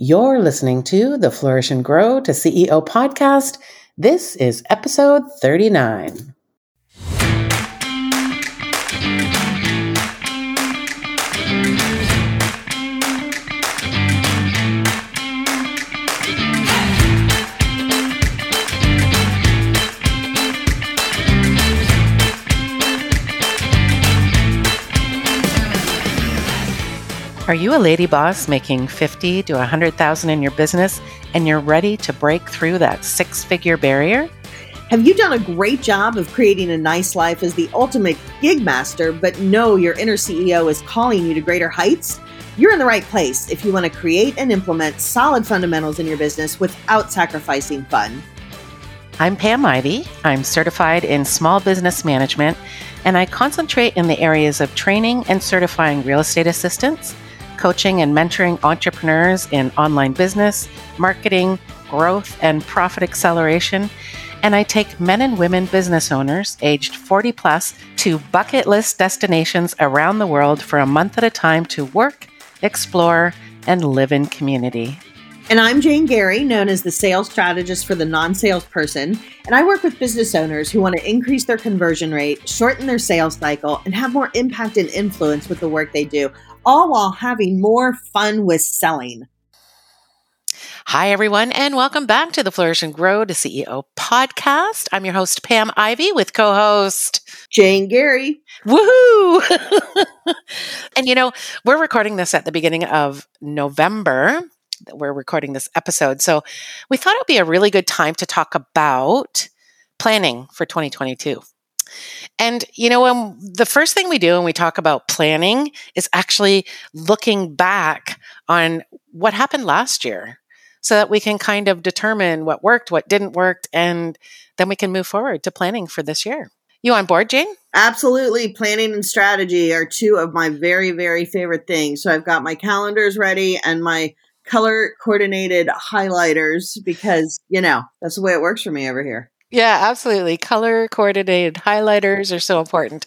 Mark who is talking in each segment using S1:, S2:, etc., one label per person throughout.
S1: You're listening to the Flourish and Grow to CEO podcast. This is episode 39. Are you a lady boss making 50 to 100,000 in your business and you're ready to break through that six-figure barrier?
S2: Have you done a great job of creating a nice life as the ultimate gig master, but know your inner CEO is calling you to greater heights? You're in the right place if you want to create and implement solid fundamentals in your business without sacrificing fun.
S1: I'm Pam Ivey. I'm certified in small business management, and I concentrate in the areas of training and certifying real estate assistants coaching and mentoring entrepreneurs in online business, marketing, growth, and profit acceleration. And I take men and women business owners aged 40 plus to bucket list destinations around the world for a month at a time to work, explore, and live in community.
S2: And I'm Jane Garee, known as the sales strategist for the non salesperson. And I work with business owners who want to increase their conversion rate, shorten their sales cycle, and have more impact and influence with the work they do all while having more fun with selling.
S1: Hi, everyone, and welcome back to the Flourish and Grow to CEO podcast. I'm your host, Pam Ivey, with co host
S2: Jane Garee.
S1: Woohoo! and you know, we're recording this at the beginning of November. We're recording this episode. So we thought it would be a really good time to talk about planning for 2022. And, you know, when the first thing we do when we talk about planning is actually looking back on what happened last year so that we can kind of determine what worked, what didn't work, and then we can move forward to planning for this year. You on board, Jane?
S2: Absolutely. Planning and strategy are two of my very, very favorite things. So I've got my calendars ready and my color coordinated highlighters because, you know, that's the way it works for me over here.
S1: Yeah, absolutely. Color coordinated highlighters are so important.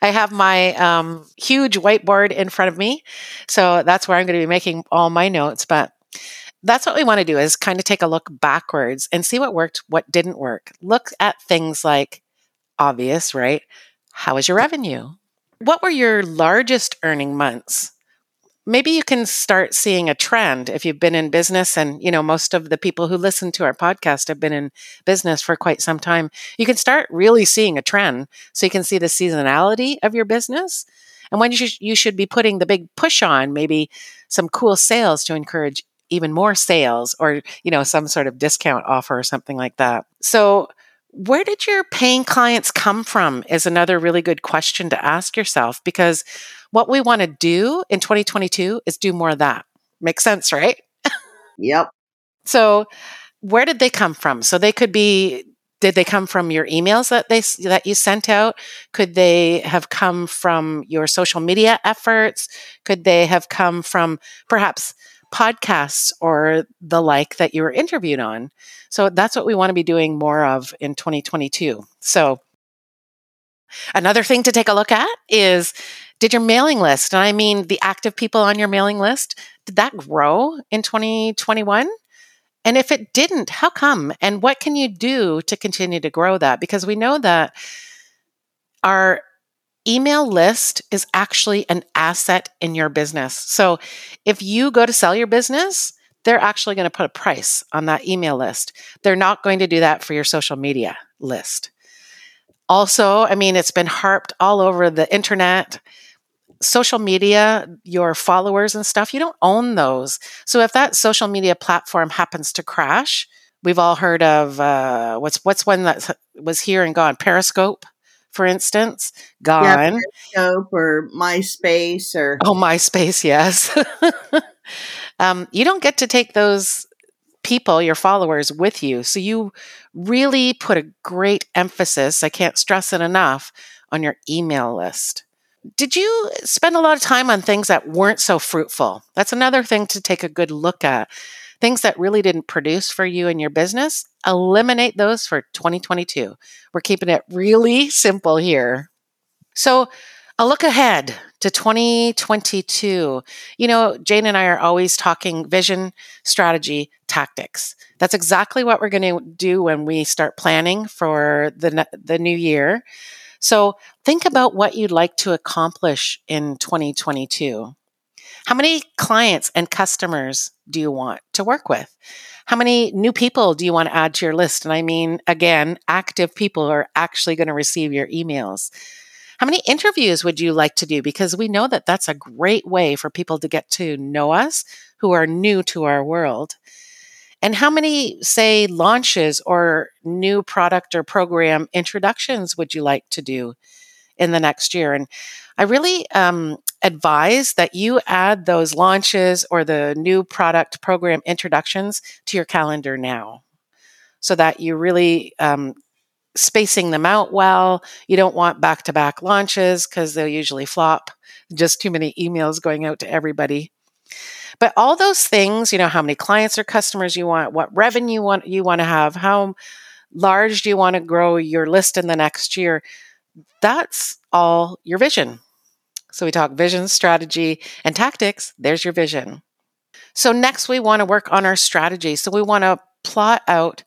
S1: I have my um, huge whiteboard in front of me. So that's where I'm going to be making all my notes. But that's what we want to do is kind of take a look backwards and see what worked, what didn't work. Look at things like obvious, right? How was your revenue? What were your largest earning months? Maybe you can start seeing a trend if you've been in business and you know most of the people who listen to our podcast have been in business for quite some time. You can start really seeing a trend so you can see the seasonality of your business and when you, sh- you should be putting the big push on maybe some cool sales to encourage even more sales or you know some sort of discount offer or something like that. So where did your paying clients come from is another really good question to ask yourself because what we want to do in 2022 is do more of that. Makes sense, right?
S2: Yep.
S1: so, where did they come from? So they could be did they come from your emails that they that you sent out? Could they have come from your social media efforts? Could they have come from perhaps podcasts or the like that you were interviewed on? So that's what we want to be doing more of in 2022. So another thing to take a look at is did your mailing list, and I mean the active people on your mailing list, did that grow in 2021? And if it didn't, how come? And what can you do to continue to grow that? Because we know that our email list is actually an asset in your business. So if you go to sell your business, they're actually going to put a price on that email list. They're not going to do that for your social media list. Also, I mean, it's been harped all over the internet social media, your followers and stuff, you don't own those. So if that social media platform happens to crash, we've all heard of uh, what's what's one that was here and gone, Periscope, for instance, gone. Yeah,
S2: Periscope or MySpace or
S1: oh, MySpace, yes. um, you don't get to take those people, your followers, with you. So you really put a great emphasis. I can't stress it enough on your email list. Did you spend a lot of time on things that weren't so fruitful? That's another thing to take a good look at. Things that really didn't produce for you and your business, eliminate those for 2022. We're keeping it really simple here. So, A look ahead to 2022. You know, Jane and I are always talking vision, strategy, tactics. That's exactly what we're going to do when we start planning for the the new year. So, think about what you'd like to accomplish in 2022. How many clients and customers do you want to work with? How many new people do you want to add to your list? And I mean, again, active people are actually going to receive your emails. How many interviews would you like to do? Because we know that that's a great way for people to get to know us who are new to our world. And how many, say, launches or new product or program introductions would you like to do in the next year? And I really um, advise that you add those launches or the new product program introductions to your calendar now so that you really um, spacing them out well. You don't want back to back launches because they'll usually flop. Just too many emails going out to everybody. But all those things, you know, how many clients or customers you want, what revenue you want you want to have, how large do you want to grow your list in the next year? That's all your vision. So we talk vision, strategy, and tactics. There's your vision. So next we want to work on our strategy. So we want to plot out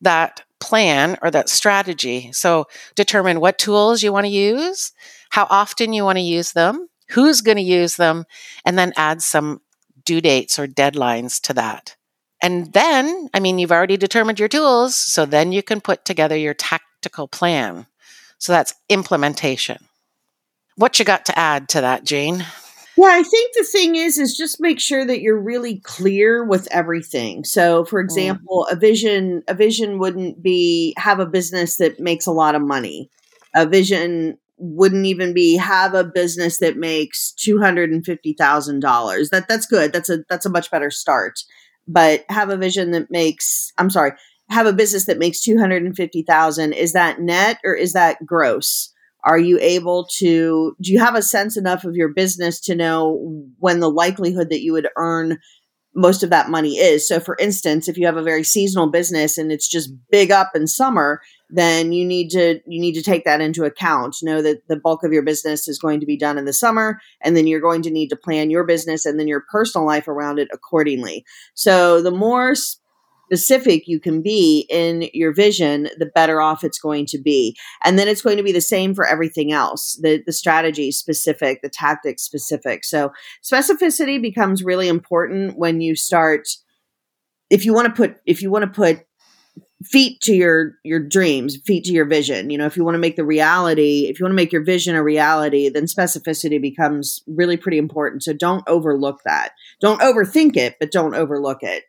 S1: that plan or that strategy. So determine what tools you want to use, how often you want to use them, who's going to use them, and then add some due dates or deadlines to that. And then, I mean, you've already determined your tools, so then you can put together your tactical plan. So that's implementation. What you got to add to that, Jane?
S2: Yeah, I think the thing is, is just make sure that you're really clear with everything. So, for mm. example, mm. a vision, a vision wouldn't be have a business that makes a lot of money. A vision wouldn't even be have a business that makes two hundred and fifty thousand dollars. That that's good. That's a that's a much better start. But have a vision that makes I'm sorry, have a business that makes two hundred and fifty thousand. Is that net or is that gross? Are you able to, do you have a sense enough of your business to know when the likelihood that you would earn most of that money is? So, for instance, if you have a very seasonal business and it's just big up in summer, then you need to you need to take that into account know that the bulk of your business is going to be done in the summer and then you're going to need to plan your business and then your personal life around it accordingly so the more specific you can be in your vision, the better off it's going to be. And then it's going to be the same for everything else. The the strategy specific, the tactics specific. So specificity becomes really important when you start if you want to put if you want to put feet to your your dreams feet to your vision. You know if you want to make the reality if you want to make your vision a reality then specificity becomes really pretty important. So don't overlook that. Don't overthink it but don't overlook it.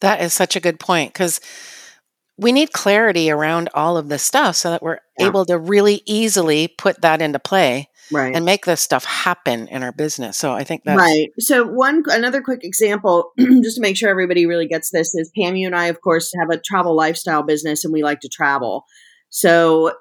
S1: That is such a good point because we need clarity around all of this stuff so that we're yeah. able to really easily put that into play
S2: right.
S1: and make this stuff happen in our business. So I think that's
S2: right. So one another quick example, just to make sure everybody really gets this, is Pam. You and I, of course, have a travel lifestyle business, and we like to travel. So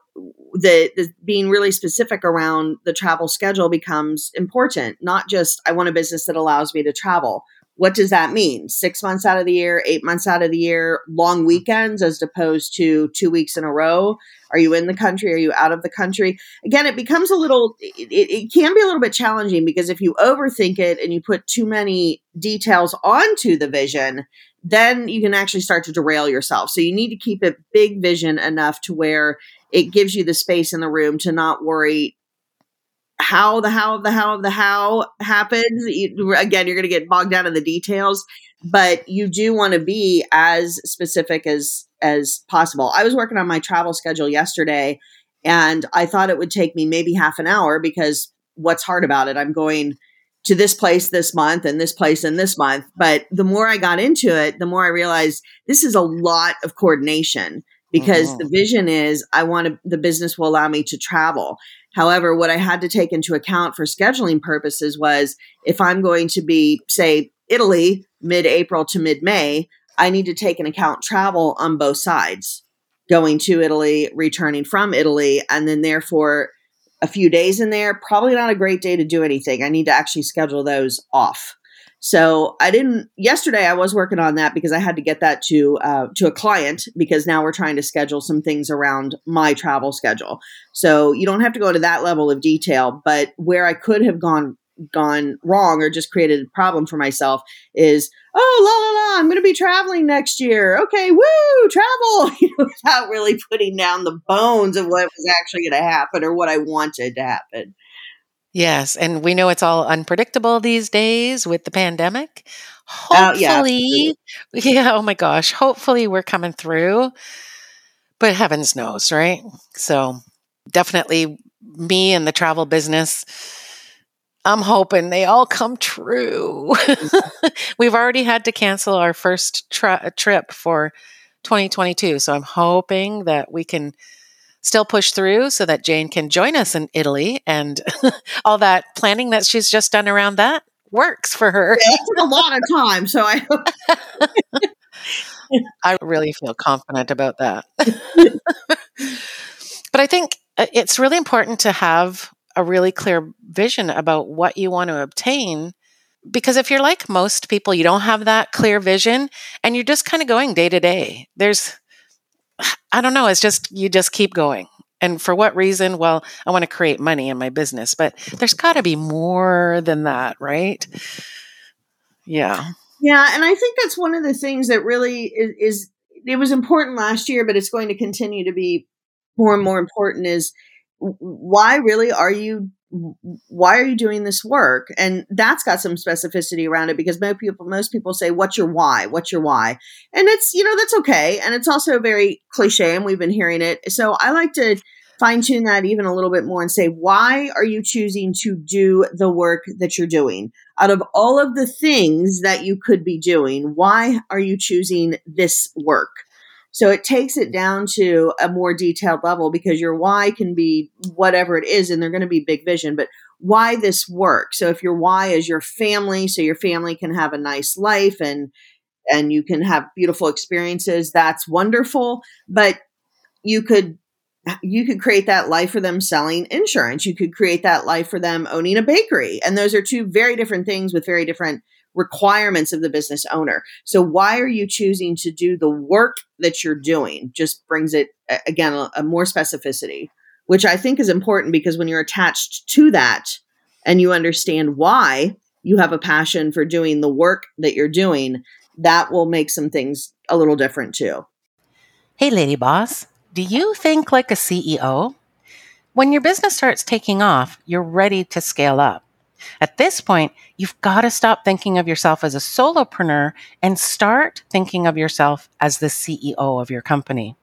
S2: the, the being really specific around the travel schedule becomes important. Not just I want a business that allows me to travel what does that mean? Six months out of the year, eight months out of the year, long mm-hmm. weekends as opposed to two weeks in a row? Are you in the country? Are you out of the country? Again, it becomes a little, it, it can be a little bit challenging because if you overthink it and you put too many details onto the vision, then you can actually start to derail yourself. So you need to keep it big vision enough to where it gives you the space in the room to not worry how the how of the how of the how happens. You, again, you're going to get bogged down in the details, but you do want to be as specific as as possible. I was working on my travel schedule yesterday, and I thought it would take me maybe half an hour because what's hard about it? I'm going to this place this month and this place and this month. But the more I got into it, the more I realized this is a lot of coordination because uh-huh. the vision is I want to, the business will allow me to travel. However, what I had to take into account for scheduling purposes was if I'm going to be, say, Italy mid April to mid May, I need to take into account travel on both sides, going to Italy, returning from Italy, and then therefore a few days in there, probably not a great day to do anything. I need to actually schedule those off. So I didn't. Yesterday, I was working on that because I had to get that to uh, to a client because now we're trying to schedule some things around my travel schedule. So you don't have to go to that level of detail, but where I could have gone gone wrong or just created a problem for myself is oh la la la i'm going to be traveling next year okay woo travel without really putting down the bones of what was actually going to happen or what i wanted to happen
S1: Yes, and we know it's all unpredictable these days with the pandemic. Uh, hopefully, yeah, yeah, oh my gosh, hopefully we're coming through. But heavens knows, right? So, definitely me and the travel business I'm hoping they all come true. We've already had to cancel our first tra- trip for 2022, so I'm hoping that we can still push through so that Jane can join us in Italy and all that planning that she's just done around that works for her.
S2: Yeah, a lot of time, so I
S1: I really feel confident about that. but I think uh, it's really important to have a really clear vision about what you want to obtain because if you're like most people you don't have that clear vision and you're just kind of going day to day there's I don't know. It's just, you just keep going. And for what reason? Well, I want to create money in my business, but there's got to be more than that, right? Yeah.
S2: Yeah. And I think that's one of the things that really is, is it was important last year, but it's going to continue to be more and more important is why really are you why are you doing this work? And that's got some specificity around it because most people most people say what's your why? What's your why? And it's you know that's okay. And it's also very cliche and we've been hearing it. So i like to fine tune that even a little bit more and say why are you choosing to do the work that you're doing? Out of all of the things that you could be doing why are you choosing this work so it takes it down to a more detailed level because your why can be whatever it is, and they're going to be big vision, but why this works. So if your why is your family, so your family can have a nice life and and you can have beautiful experiences, that's wonderful. But you could you could create that life for them selling insurance. You could create that life for them owning a bakery. And those are two very different things with very different requirements of the business owner. So why are you choosing to do the work that you're doing? Just brings it again a, a more specificity, which I think is important because when you're attached to that and you understand why you have a passion for doing the work that you're doing, that will make some things a little different too.
S1: Hey, lady boss, do you think like a CEO? When your business starts taking off, you're ready to scale up. At this point, you've got to stop thinking of yourself as a solopreneur and start thinking of yourself as the CEO of your company.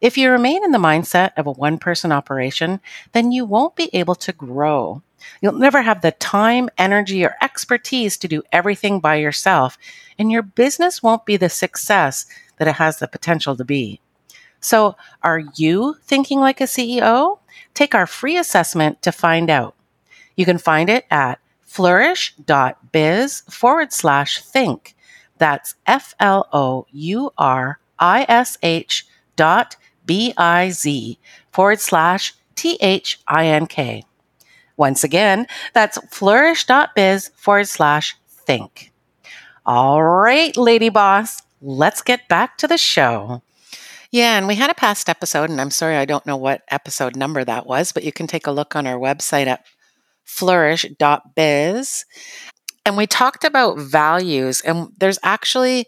S1: If you remain in the mindset of a one person operation, then you won't be able to grow. You'll never have the time, energy, or expertise to do everything by yourself, and your business won't be the success that it has the potential to be. So, are you thinking like a CEO? Take our free assessment to find out. You can find it at flourish.biz forward slash think. That's F L O U R I S H dot B I Z forward slash T H I N K. Once again, that's flourish.biz forward slash think. All right, lady boss, let's get back to the show. Yeah, and we had a past episode, and I'm sorry I don't know what episode number that was, but you can take a look on our website at flourish.biz. And we talked about values, and there's actually,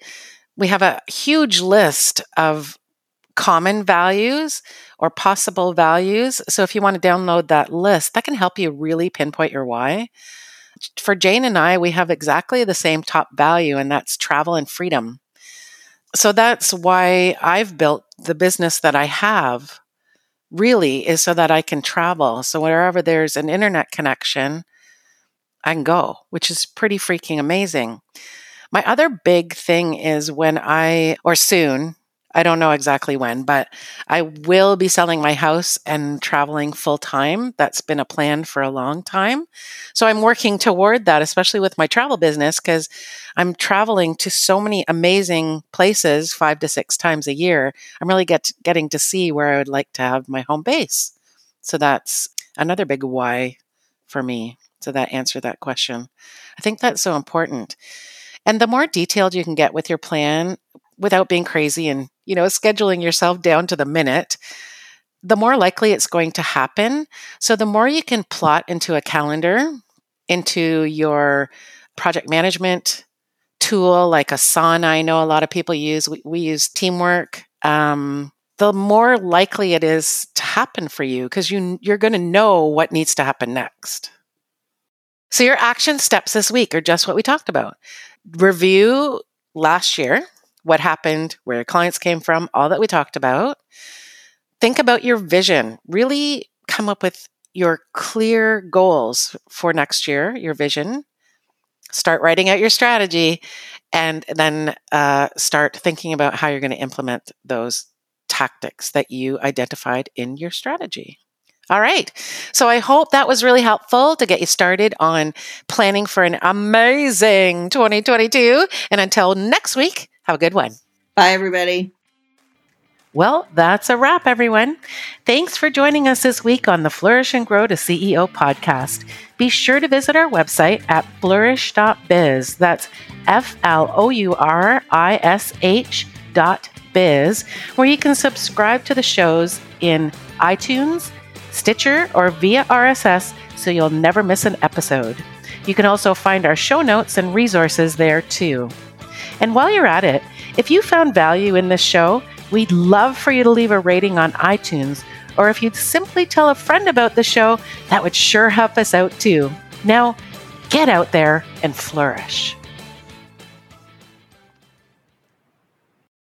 S1: we have a huge list of common values or possible values. So if you want to download that list, that can help you really pinpoint your why. For Jane and I, we have exactly the same top value, and that's travel and freedom. So that's why I've built the business that I have really is so that I can travel. So wherever there's an internet connection, I can go, which is pretty freaking amazing. My other big thing is when I, or soon, I don't know exactly when, but I will be selling my house and traveling full time. That's been a plan for a long time. So I'm working toward that, especially with my travel business, because I'm traveling to so many amazing places five to six times a year. I'm really get, getting to see where I would like to have my home base. So that's another big why for me. So that answer that question? I think that's so important. And the more detailed you can get with your plan without being crazy and, you know, scheduling yourself down to the minute, the more likely it's going to happen. So the more you can plot into a calendar, into your project management tool like Asana, I know a lot of people use. We, we use Teamwork. Um, the more likely it is to happen for you because you you're going to know what needs to happen next. So your action steps this week are just what we talked about. Review last year, what happened, where your clients came from, all that we talked about. Think about your vision. Really come up with your clear goals for next year, your vision. Start writing out your strategy and then uh, start thinking about how you're going to implement those tactics that you identified in your strategy. All right. So I hope that was really helpful to get you started on planning for an amazing 2022. And until next week, have a good one.
S2: Bye, everybody.
S1: Well, that's a wrap, everyone. Thanks for joining us this week on the Flourish and Grow to CEO podcast. Be sure to visit our website at flourish.biz. That's F L O U R I S H dot biz, where you can subscribe to the shows in iTunes, Stitcher, or via RSS so you'll never miss an episode. You can also find our show notes and resources there too. And while you're at it, if you found value in this show, we'd love for you to leave a rating on iTunes, or if you'd simply tell a friend about the show, that would sure help us out too. Now, get out there and flourish.